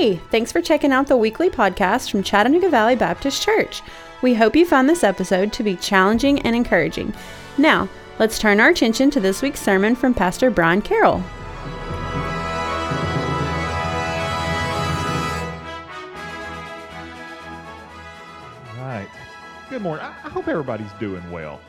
Hey, thanks for checking out the weekly podcast from Chattanooga Valley Baptist Church. We hope you found this episode to be challenging and encouraging. Now, let's turn our attention to this week's sermon from Pastor Brian Carroll. All right. Good morning. I hope everybody's doing well.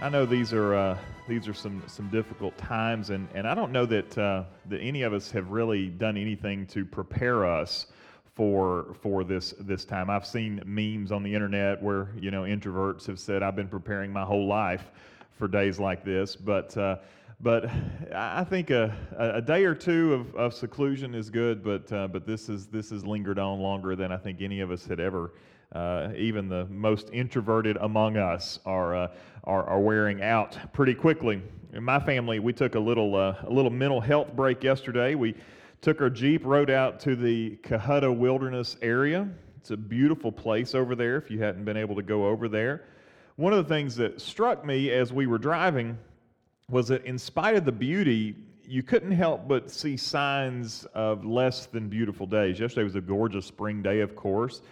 I know these are uh, these are some some difficult times, and, and I don't know that uh, that any of us have really done anything to prepare us for for this this time. I've seen memes on the internet where you know introverts have said, "I've been preparing my whole life for days like this," but uh, but I think a, a day or two of, of seclusion is good, but uh, but this is this has lingered on longer than I think any of us had ever uh, even the most introverted among us are, uh, are, are wearing out pretty quickly. In my family, we took a little, uh, a little mental health break yesterday. We took our Jeep, rode out to the Cohutta Wilderness area. It's a beautiful place over there if you hadn't been able to go over there. One of the things that struck me as we were driving was that in spite of the beauty, you couldn't help but see signs of less than beautiful days. Yesterday was a gorgeous spring day, of course.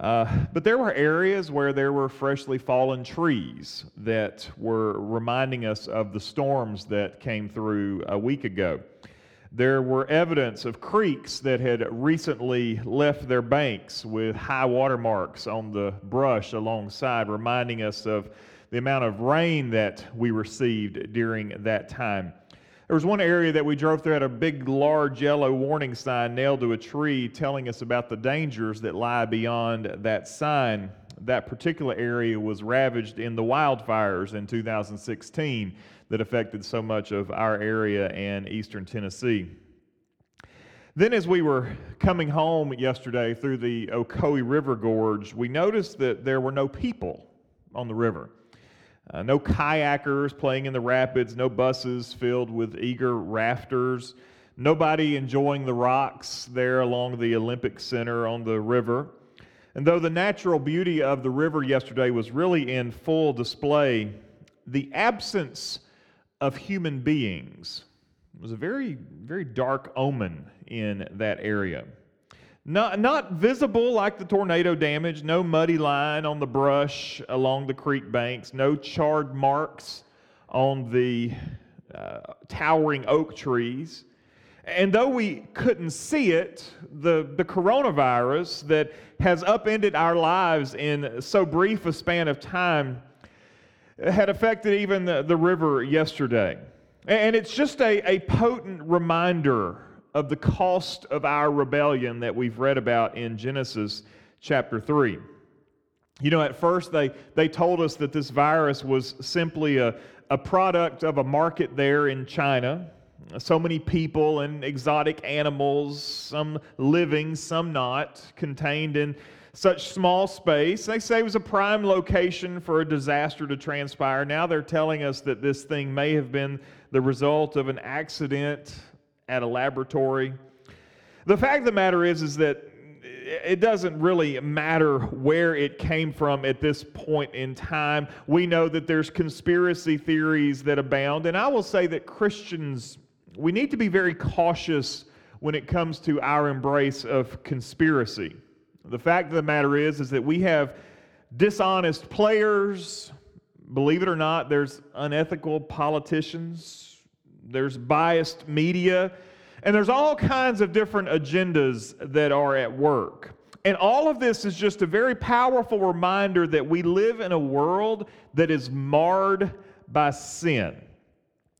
Uh, but there were areas where there were freshly fallen trees that were reminding us of the storms that came through a week ago. There were evidence of creeks that had recently left their banks with high water marks on the brush alongside, reminding us of the amount of rain that we received during that time. There was one area that we drove through had a big, large yellow warning sign nailed to a tree telling us about the dangers that lie beyond that sign. That particular area was ravaged in the wildfires in 2016 that affected so much of our area and eastern Tennessee. Then, as we were coming home yesterday through the Ocoee River Gorge, we noticed that there were no people on the river. Uh, no kayakers playing in the rapids, no buses filled with eager rafters, nobody enjoying the rocks there along the Olympic Center on the river. And though the natural beauty of the river yesterday was really in full display, the absence of human beings was a very, very dark omen in that area. Not, not visible like the tornado damage, no muddy line on the brush along the creek banks, no charred marks on the uh, towering oak trees. And though we couldn't see it, the, the coronavirus that has upended our lives in so brief a span of time had affected even the, the river yesterday. And it's just a, a potent reminder of the cost of our rebellion that we've read about in Genesis chapter 3. You know, at first they, they told us that this virus was simply a, a product of a market there in China. So many people and exotic animals, some living, some not, contained in such small space. They say it was a prime location for a disaster to transpire. Now they're telling us that this thing may have been the result of an accident at a laboratory. The fact of the matter is, is that it doesn't really matter where it came from at this point in time. We know that there's conspiracy theories that abound, and I will say that Christians, we need to be very cautious when it comes to our embrace of conspiracy. The fact of the matter is, is that we have dishonest players. Believe it or not, there's unethical politicians there's biased media, and there's all kinds of different agendas that are at work. And all of this is just a very powerful reminder that we live in a world that is marred by sin.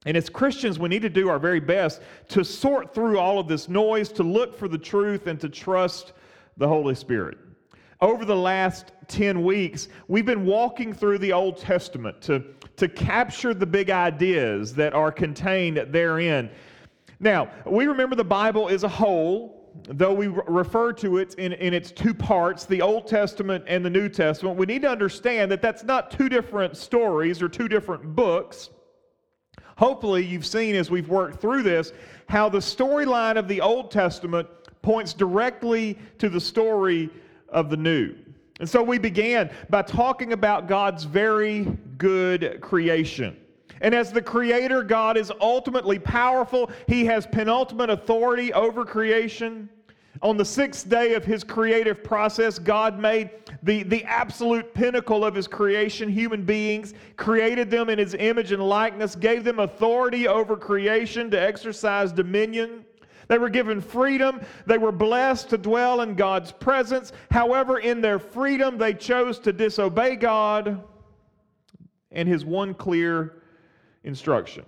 And as Christians, we need to do our very best to sort through all of this noise, to look for the truth, and to trust the Holy Spirit. Over the last 10 weeks, we've been walking through the Old Testament to to capture the big ideas that are contained therein. Now, we remember the Bible is a whole, though we refer to it in, in its two parts, the Old Testament and the New Testament. We need to understand that that's not two different stories or two different books. Hopefully, you've seen as we've worked through this how the storyline of the Old Testament points directly to the story of the New. And so we began by talking about God's very good creation. And as the creator, God is ultimately powerful. He has penultimate authority over creation. On the sixth day of his creative process, God made the, the absolute pinnacle of his creation, human beings, created them in his image and likeness, gave them authority over creation to exercise dominion. They were given freedom. They were blessed to dwell in God's presence. However, in their freedom, they chose to disobey God and his one clear instruction.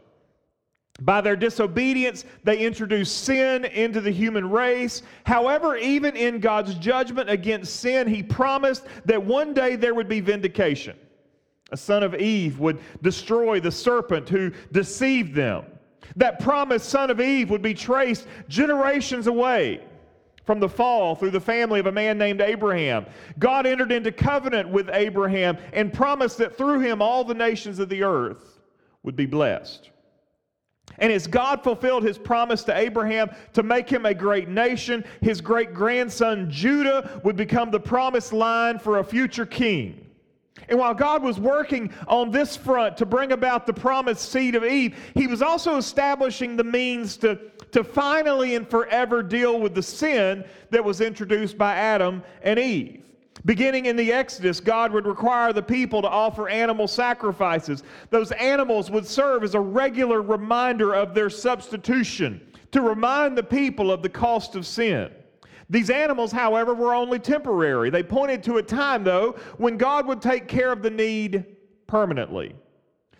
By their disobedience, they introduced sin into the human race. However, even in God's judgment against sin, He promised that one day there would be vindication. A son of Eve would destroy the serpent who deceived them. That promised son of Eve would be traced generations away from the fall through the family of a man named Abraham. God entered into covenant with Abraham and promised that through him all the nations of the earth would be blessed. And as God fulfilled his promise to Abraham to make him a great nation, his great grandson Judah would become the promised line for a future king. And while God was working on this front to bring about the promised seed of Eve, he was also establishing the means to, to finally and forever deal with the sin that was introduced by Adam and Eve. Beginning in the Exodus, God would require the people to offer animal sacrifices. Those animals would serve as a regular reminder of their substitution, to remind the people of the cost of sin. These animals, however, were only temporary. They pointed to a time, though, when God would take care of the need permanently.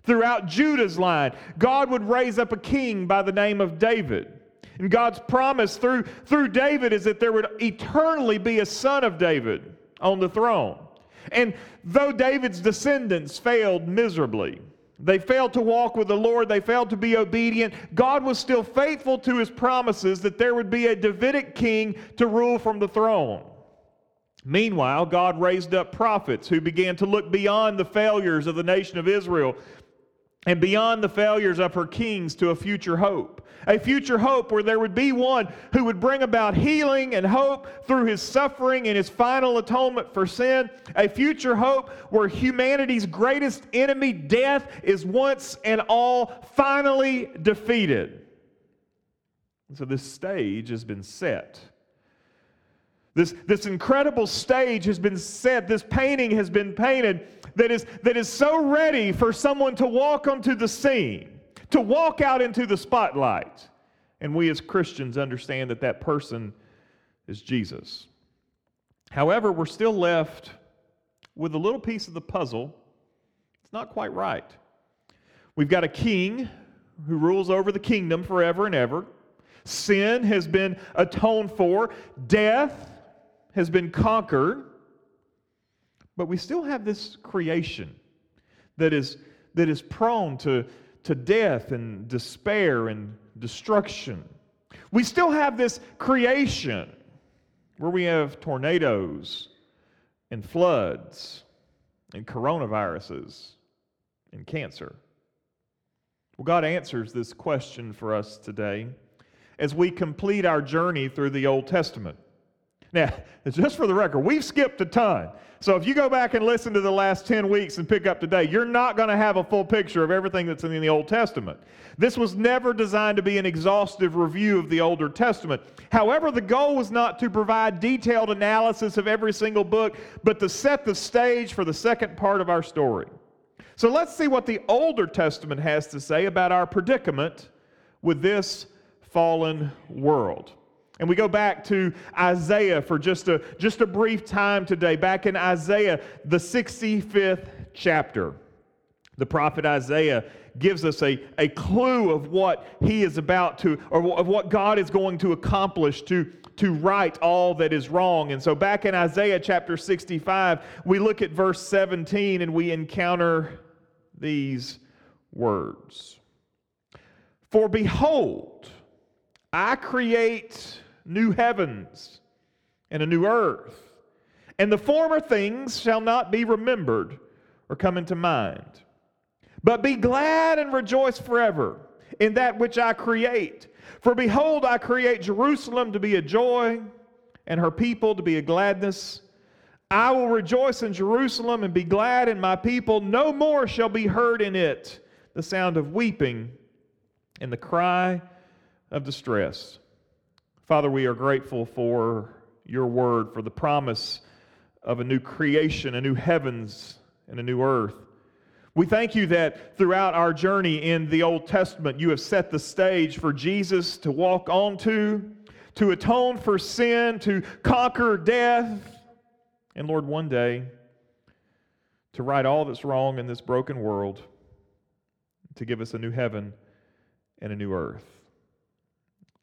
Throughout Judah's line, God would raise up a king by the name of David. And God's promise through, through David is that there would eternally be a son of David on the throne. And though David's descendants failed miserably, they failed to walk with the Lord, they failed to be obedient, God was still faithful to his promises that there would be a Davidic king to rule from the throne. Meanwhile, God raised up prophets who began to look beyond the failures of the nation of Israel and beyond the failures of her kings to a future hope. A future hope where there would be one who would bring about healing and hope through his suffering and his final atonement for sin. A future hope where humanity's greatest enemy, death, is once and all finally defeated. so this stage has been set. This, this incredible stage has been set. This painting has been painted that is, that is so ready for someone to walk onto the scene, to walk out into the spotlight. And we as Christians understand that that person is Jesus. However, we're still left with a little piece of the puzzle. It's not quite right. We've got a king who rules over the kingdom forever and ever. Sin has been atoned for, death has been conquered. But we still have this creation that is, that is prone to, to death and despair and destruction. We still have this creation where we have tornadoes and floods and coronaviruses and cancer. Well, God answers this question for us today as we complete our journey through the Old Testament. Now, just for the record, we've skipped a ton. So if you go back and listen to the last 10 weeks and pick up today, you're not going to have a full picture of everything that's in the Old Testament. This was never designed to be an exhaustive review of the Older Testament. However, the goal was not to provide detailed analysis of every single book, but to set the stage for the second part of our story. So let's see what the Older Testament has to say about our predicament with this fallen world. And we go back to Isaiah for just a, just a brief time today. Back in Isaiah, the 65th chapter, the prophet Isaiah gives us a, a clue of what he is about to, or of what God is going to accomplish to, to right all that is wrong. And so back in Isaiah chapter 65, we look at verse 17 and we encounter these words For behold, I create new heavens and a new earth. And the former things shall not be remembered or come into mind. But be glad and rejoice forever in that which I create. For behold, I create Jerusalem to be a joy, and her people to be a gladness. I will rejoice in Jerusalem and be glad in my people. No more shall be heard in it the sound of weeping and the cry of distress. Father, we are grateful for your word, for the promise of a new creation, a new heavens, and a new earth. We thank you that throughout our journey in the Old Testament, you have set the stage for Jesus to walk onto, to atone for sin, to conquer death, and Lord, one day, to right all that's wrong in this broken world, to give us a new heaven and a new earth.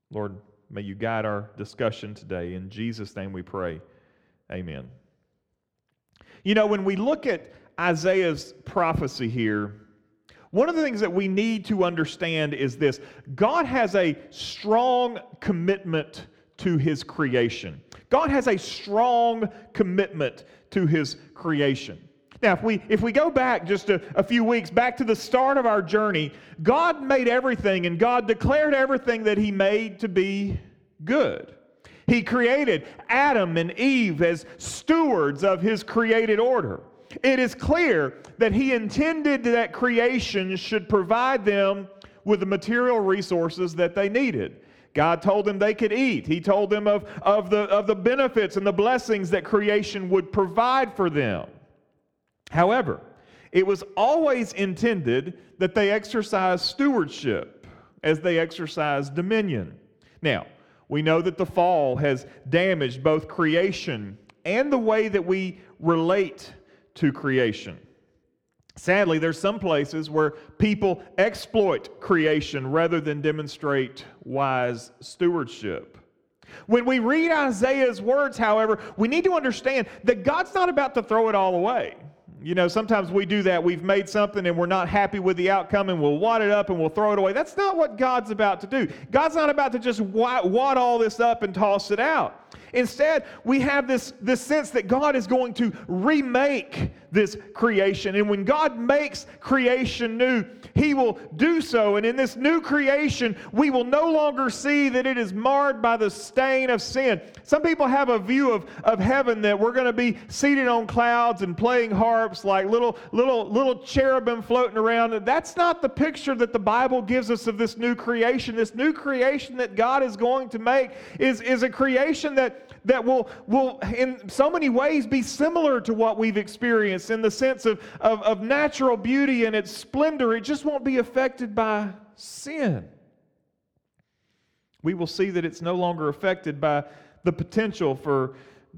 Lord, may you guide our discussion today. In Jesus' name we pray. Amen. You know, when we look at Isaiah's prophecy here, one of the things that we need to understand is this God has a strong commitment to his creation. God has a strong commitment to his creation. Now, if we, if we go back just a, a few weeks, back to the start of our journey, God made everything and God declared everything that He made to be good. He created Adam and Eve as stewards of His created order. It is clear that He intended that creation should provide them with the material resources that they needed. God told them they could eat. He told them of, of, the, of the benefits and the blessings that creation would provide for them. However, it was always intended that they exercise stewardship as they exercise dominion. Now, we know that the fall has damaged both creation and the way that we relate to creation. Sadly, there's some places where people exploit creation rather than demonstrate wise stewardship. When we read Isaiah's words, however, we need to understand that God's not about to throw it all away. You know, sometimes we do that. We've made something and we're not happy with the outcome and we'll wad it up and we'll throw it away. That's not what God's about to do. God's not about to just wad all this up and toss it out. Instead, we have this, this sense that God is going to remake this creation. And when God makes creation new, He will do so. And in this new creation, we will no longer see that it is marred by the stain of sin. Some people have a view of, of heaven that we're going to be seated on clouds and playing harps like little, little, little cherubim floating around. That's not the picture that the Bible gives us of this new creation. This new creation that God is going to make is, is a creation that that will, will in so many ways be similar to what we've experienced in the sense of, of, of natural beauty and its splendor. It just won't be affected by sin. We will see that it's no longer affected by the potential for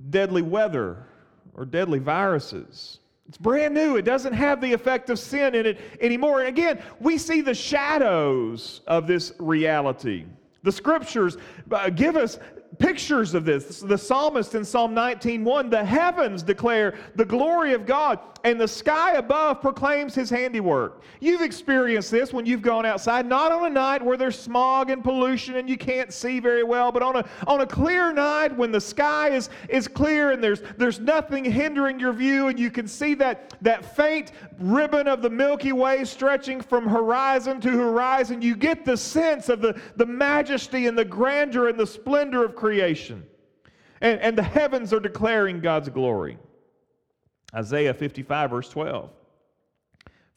deadly weather or deadly viruses. It's brand new. It doesn't have the effect of sin in it anymore. And again, we see the shadows of this reality. The scriptures uh, give us pictures of this. The psalmist in Psalm 19:1, the heavens declare the glory of God, and the sky above proclaims his handiwork. You've experienced this when you've gone outside, not on a night where there's smog and pollution and you can't see very well, but on a, on a clear night when the sky is, is clear and there's, there's nothing hindering your view, and you can see that, that faint ribbon of the Milky Way stretching from horizon to horizon. You get the sense of the, the majesty and the grandeur and the splendor of creation. And, and the heavens are declaring God's glory. Isaiah 55, verse 12.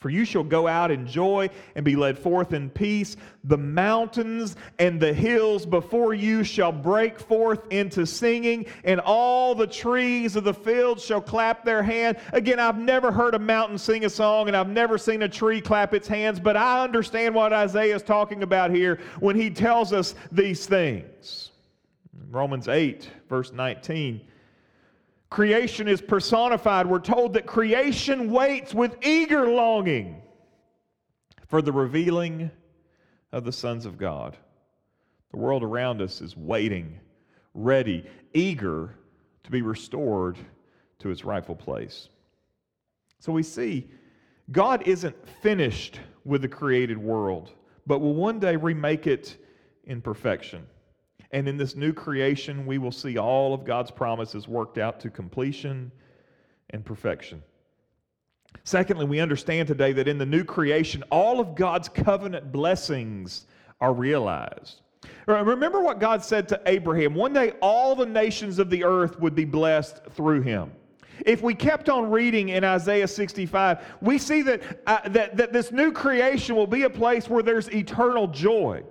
For you shall go out in joy and be led forth in peace. The mountains and the hills before you shall break forth into singing, and all the trees of the field shall clap their hand. Again, I've never heard a mountain sing a song, and I've never seen a tree clap its hands, but I understand what Isaiah is talking about here when he tells us these things. Romans 8, verse 19. Creation is personified. We're told that creation waits with eager longing for the revealing of the sons of God. The world around us is waiting, ready, eager to be restored to its rightful place. So we see God isn't finished with the created world, but will one day remake it in perfection. And in this new creation, we will see all of God's promises worked out to completion and perfection. Secondly, we understand today that in the new creation, all of God's covenant blessings are realized. Remember what God said to Abraham one day, all the nations of the earth would be blessed through him. If we kept on reading in Isaiah 65, we see that, uh, that, that this new creation will be a place where there's eternal joy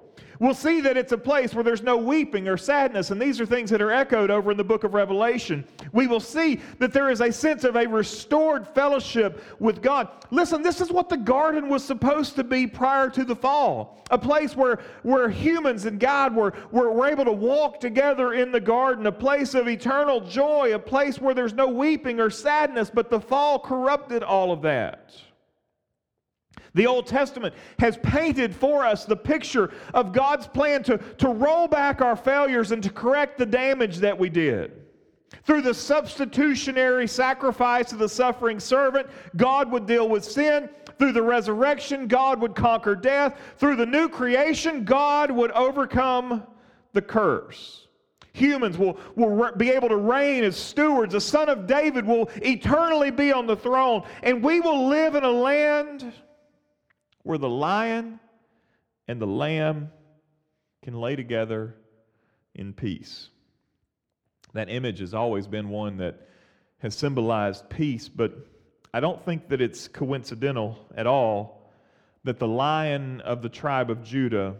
We'll see that it's a place where there's no weeping or sadness, and these are things that are echoed over in the book of Revelation. We will see that there is a sense of a restored fellowship with God. Listen, this is what the garden was supposed to be prior to the fall a place where, where humans and God were, were, were able to walk together in the garden, a place of eternal joy, a place where there's no weeping or sadness, but the fall corrupted all of that. The Old Testament has painted for us the picture of God's plan to, to roll back our failures and to correct the damage that we did. Through the substitutionary sacrifice of the suffering servant, God would deal with sin. Through the resurrection, God would conquer death. Through the new creation, God would overcome the curse. Humans will, will be able to reign as stewards. The son of David will eternally be on the throne. And we will live in a land where the lion and the lamb can lay together in peace. That image has always been one that has symbolized peace, but I don't think that it's coincidental at all that the lion of the tribe of Judah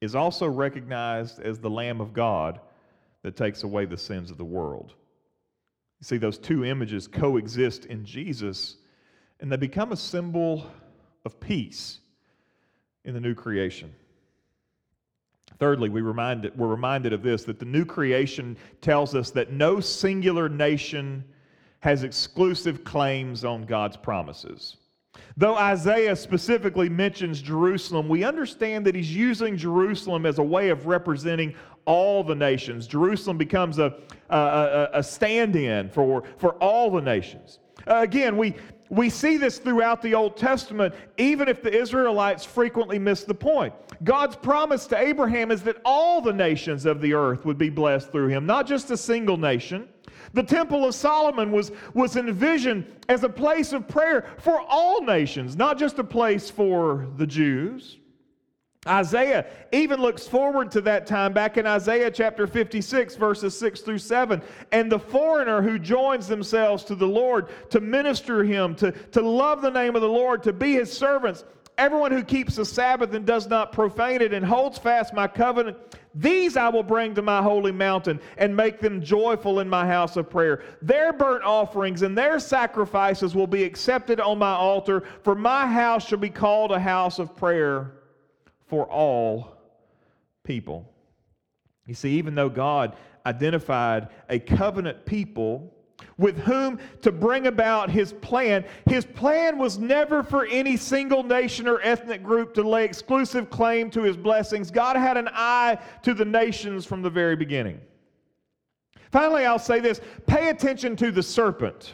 is also recognized as the Lamb of God that takes away the sins of the world. You see, those two images coexist in Jesus, and they become a symbol of peace in the new creation. Thirdly, we reminded, we're reminded of this that the new creation tells us that no singular nation has exclusive claims on God's promises. Though Isaiah specifically mentions Jerusalem, we understand that he's using Jerusalem as a way of representing all the nations. Jerusalem becomes a, a, a stand in for, for all the nations. Uh, again, we, we see this throughout the Old Testament, even if the Israelites frequently miss the point. God's promise to Abraham is that all the nations of the earth would be blessed through him, not just a single nation. The Temple of Solomon was, was envisioned as a place of prayer for all nations, not just a place for the Jews. Isaiah even looks forward to that time back in Isaiah chapter 56, verses 6 through 7. And the foreigner who joins themselves to the Lord to minister him, to, to love the name of the Lord, to be his servants, everyone who keeps the Sabbath and does not profane it and holds fast my covenant, these I will bring to my holy mountain and make them joyful in my house of prayer. Their burnt offerings and their sacrifices will be accepted on my altar, for my house shall be called a house of prayer for all people. You see, even though God identified a covenant people with whom to bring about his plan, his plan was never for any single nation or ethnic group to lay exclusive claim to his blessings. God had an eye to the nations from the very beginning. Finally, I'll say this pay attention to the serpent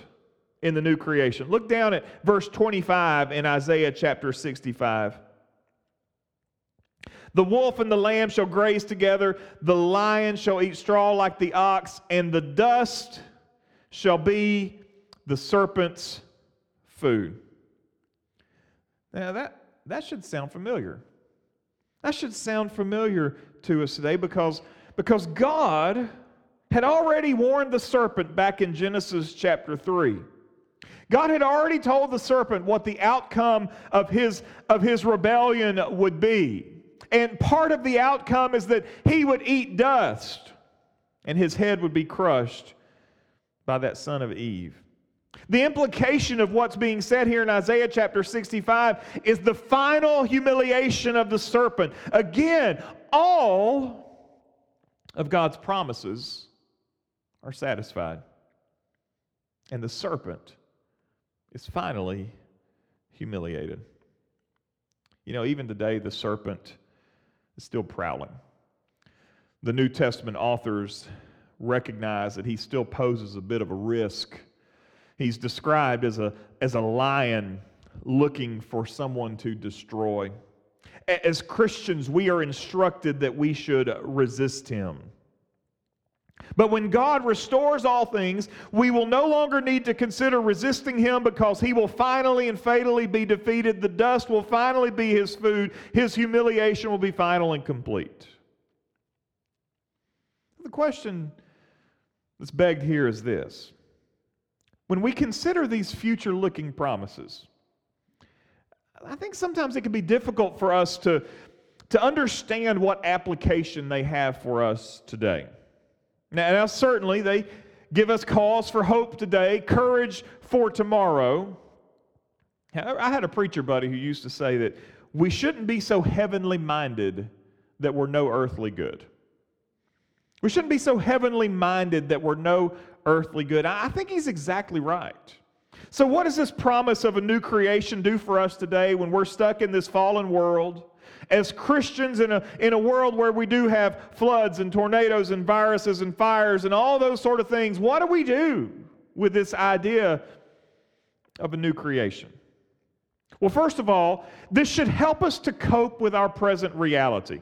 in the new creation. Look down at verse 25 in Isaiah chapter 65. The wolf and the lamb shall graze together, the lion shall eat straw like the ox, and the dust shall be the serpent's food. Now, that, that should sound familiar. That should sound familiar to us today because, because God had already warned the serpent back in Genesis chapter 3. God had already told the serpent what the outcome of his, of his rebellion would be. And part of the outcome is that he would eat dust and his head would be crushed by that son of Eve. The implication of what's being said here in Isaiah chapter 65 is the final humiliation of the serpent. Again, all of God's promises are satisfied. And the serpent is finally humiliated. You know, even today, the serpent is still prowling. The New Testament authors recognize that he still poses a bit of a risk. He's described as a, as a lion looking for someone to destroy. As Christians, we are instructed that we should resist him. But when God restores all things, we will no longer need to consider resisting him because he will finally and fatally be defeated. The dust will finally be his food. His humiliation will be final and complete. The question that's begged here is this when we consider these future looking promises, I think sometimes it can be difficult for us to to understand what application they have for us today. Now, now, certainly they give us cause for hope today, courage for tomorrow. I had a preacher buddy who used to say that we shouldn't be so heavenly minded that we're no earthly good. We shouldn't be so heavenly minded that we're no earthly good. I think he's exactly right. So, what does this promise of a new creation do for us today when we're stuck in this fallen world? As Christians in a, in a world where we do have floods and tornadoes and viruses and fires and all those sort of things, what do we do with this idea of a new creation? Well, first of all, this should help us to cope with our present reality.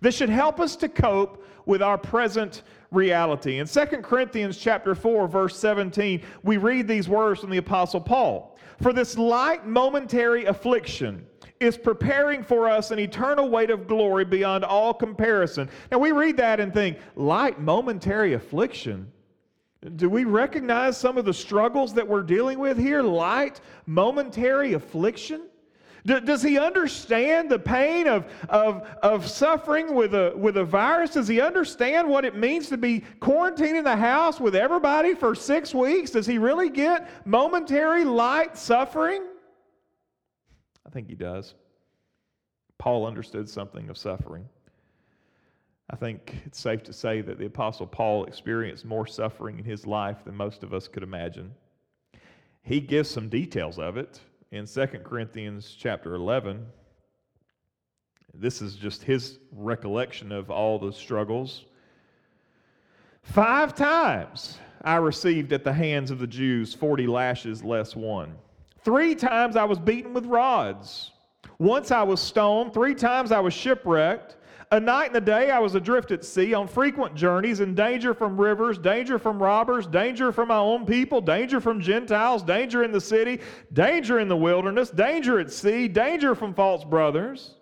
This should help us to cope with our present reality. In 2 Corinthians chapter 4 verse 17, we read these words from the apostle Paul. For this light momentary affliction is preparing for us an eternal weight of glory beyond all comparison. Now we read that and think, light momentary affliction. Do we recognize some of the struggles that we're dealing with here? Light momentary affliction? does he understand the pain of, of, of suffering with a, with a virus? Does he understand what it means to be quarantined in the house with everybody for six weeks? Does he really get momentary light suffering? I think he does. Paul understood something of suffering. I think it's safe to say that the Apostle Paul experienced more suffering in his life than most of us could imagine. He gives some details of it in 2 Corinthians chapter 11. This is just his recollection of all the struggles. Five times I received at the hands of the Jews 40 lashes less one. Three times I was beaten with rods. Once I was stoned. Three times I was shipwrecked. A night and a day I was adrift at sea on frequent journeys, in danger from rivers, danger from robbers, danger from my own people, danger from Gentiles, danger in the city, danger in the wilderness, danger at sea, danger from false brothers.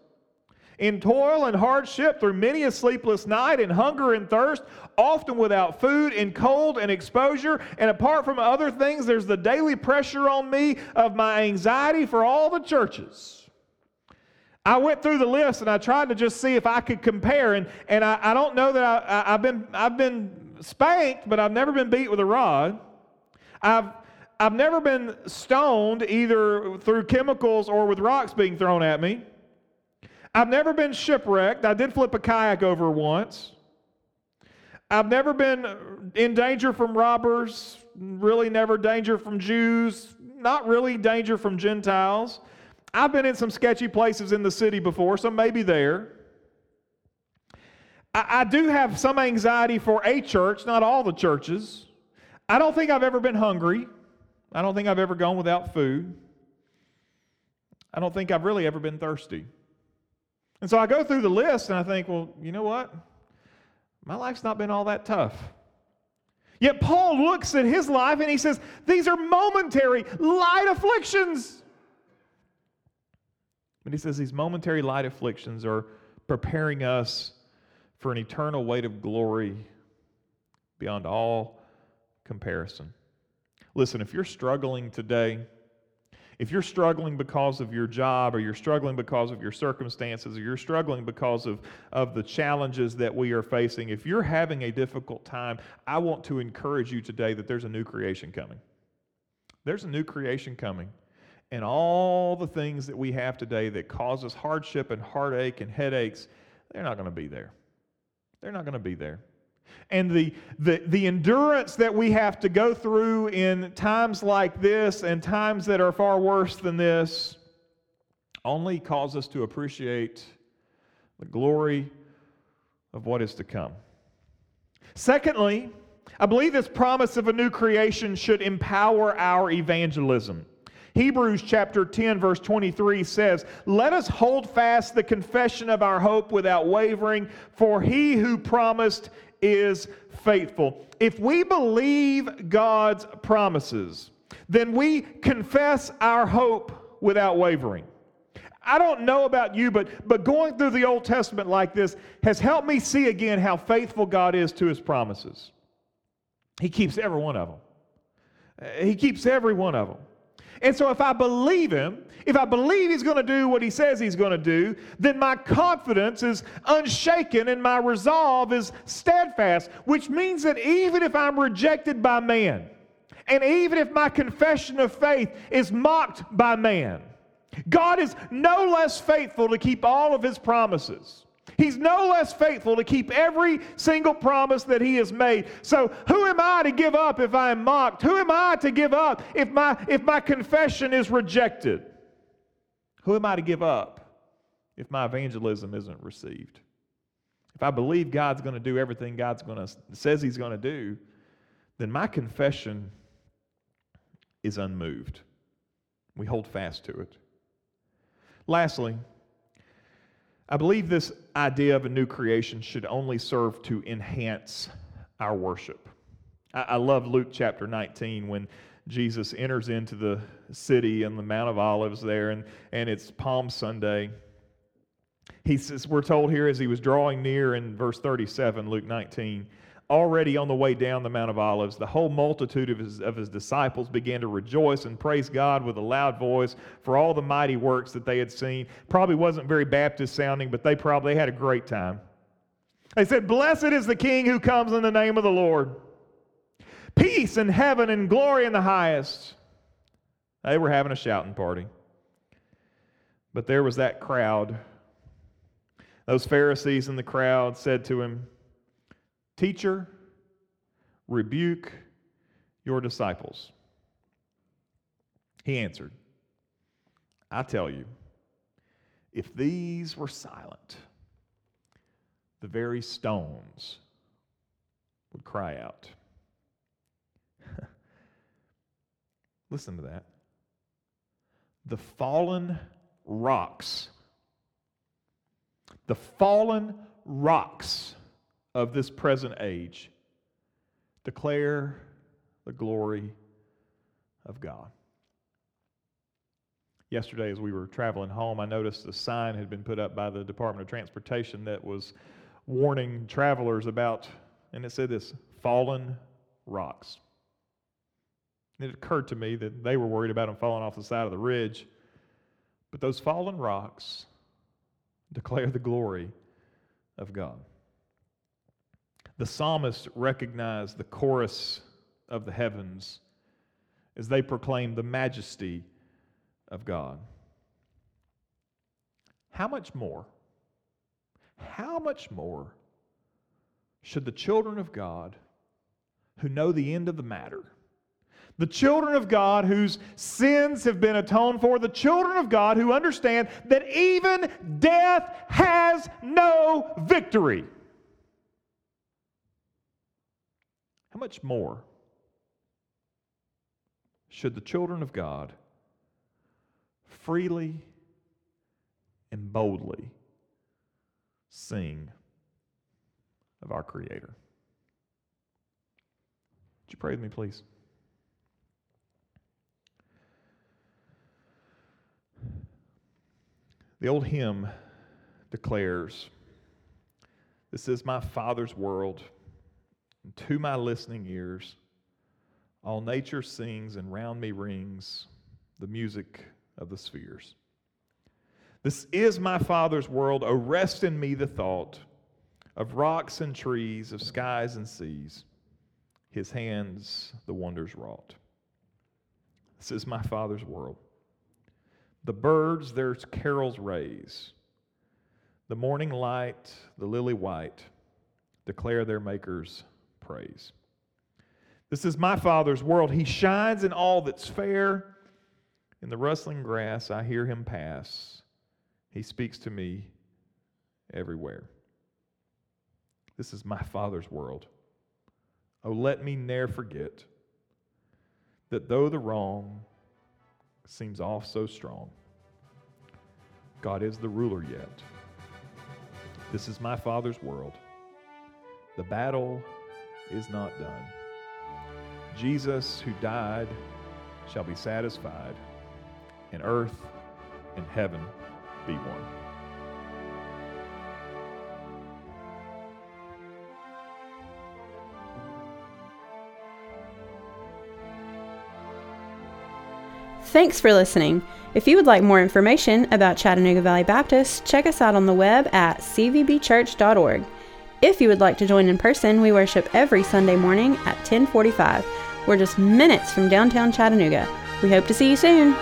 In toil and hardship through many a sleepless night, in hunger and thirst, often without food, in cold and exposure. And apart from other things, there's the daily pressure on me of my anxiety for all the churches. I went through the list and I tried to just see if I could compare. And, and I, I don't know that I, I, have been, I've been spanked, but I've never been beat with a rod. I've, I've never been stoned either through chemicals or with rocks being thrown at me. I've never been shipwrecked. I did flip a kayak over once. I've never been in danger from robbers, really never danger from Jews, not really danger from Gentiles. I've been in some sketchy places in the city before, so maybe there. I, I do have some anxiety for a church, not all the churches. I don't think I've ever been hungry. I don't think I've ever gone without food. I don't think I've really ever been thirsty. And so I go through the list and I think, well, you know what? My life's not been all that tough. Yet Paul looks at his life and he says, These are momentary, light afflictions. But he says these momentary light afflictions are preparing us for an eternal weight of glory beyond all comparison. Listen, if you're struggling today, if you're struggling because of your job, or you're struggling because of your circumstances, or you're struggling because of, of the challenges that we are facing, if you're having a difficult time, I want to encourage you today that there's a new creation coming. There's a new creation coming and all the things that we have today that cause us hardship and heartache and headaches, they're not going to be there. They're not going to be there. And the, the, the endurance that we have to go through in times like this and times that are far worse than this only cause us to appreciate the glory of what is to come. Secondly, I believe this promise of a new creation should empower our evangelism. Hebrews chapter 10, verse 23 says, Let us hold fast the confession of our hope without wavering, for he who promised is faithful. If we believe God's promises, then we confess our hope without wavering. I don't know about you, but, but going through the Old Testament like this has helped me see again how faithful God is to his promises. He keeps every one of them. He keeps every one of them. And so, if I believe him, if I believe he's going to do what he says he's going to do, then my confidence is unshaken and my resolve is steadfast, which means that even if I'm rejected by man, and even if my confession of faith is mocked by man, God is no less faithful to keep all of his promises. He's no less faithful to keep every single promise that he has made. So who am I to give up if I am mocked? Who am I to give up if my if my confession is rejected? Who am I to give up if my evangelism isn't received? If I believe God's going to do everything God's going to says he's going to do, then my confession is unmoved. We hold fast to it. Lastly, I believe this idea of a new creation should only serve to enhance our worship. I, I, love Luke chapter 19 when Jesus enters into the city and the Mount of Olives there, and, and it's Palm Sunday. He says, we're told here as he was drawing near in verse 37, Luke 19, already on the way down the Mount of Olives, the whole multitude of his, of his disciples began to rejoice and praise God with a loud voice for all the mighty works that they had seen. Probably wasn't very Baptist sounding, but they probably had a great time. They said, Blessed is the King who comes in the name of the Lord. Peace in heaven and glory in the highest. They were having a shouting party. But there was that crowd. Those Pharisees in the crowd said to him, Teacher, rebuke your disciples. He answered, I tell you, if these were silent, the very stones would cry out. Listen to that. The fallen rocks, the fallen rocks of this present age declare the glory of God. Yesterday, as we were traveling home, I noticed a sign had been put up by the Department of Transportation that was warning travelers about, and it said this fallen rocks. It occurred to me that they were worried about them falling off the side of the ridge, but those fallen rocks declare the glory of God. The psalmist recognized the chorus of the heavens as they proclaimed the majesty of God. How much more? How much more should the children of God who know the end of the matter, the children of God whose sins have been atoned for, the children of God who understand that even death has no victory, How much more should the children of God freely and boldly sing of our Creator? Would you pray with me, please? The old hymn declares, This is my Father's world to my listening ears, all nature sings and round me rings the music of the spheres. This is my Father's world. Oh, rest in me the thought of rocks and trees, of skies and seas, his hands the wonders wrought. This is my Father's world. The birds their carols raise. The morning light, the lily white, declare their Maker's praise. This is my Father's world. He shines in all that's fair. In the rustling grass, I hear him pass. He speaks to me everywhere. This is my Father's world. Oh, let me ne'er forget that though the wrong seems off so strong, God is the ruler yet. This is my Father's world. The battle is not done. Jesus, who died, shall be satisfied, and earth and heaven be one. Thanks for listening. If you would like more information about Chattanooga Valley Baptist, check us out on the web at cvbchurch.org. If you would like to join in person, we worship every Sunday morning at 1045. We're just minutes from downtown Chattanooga. We hope to see you soon.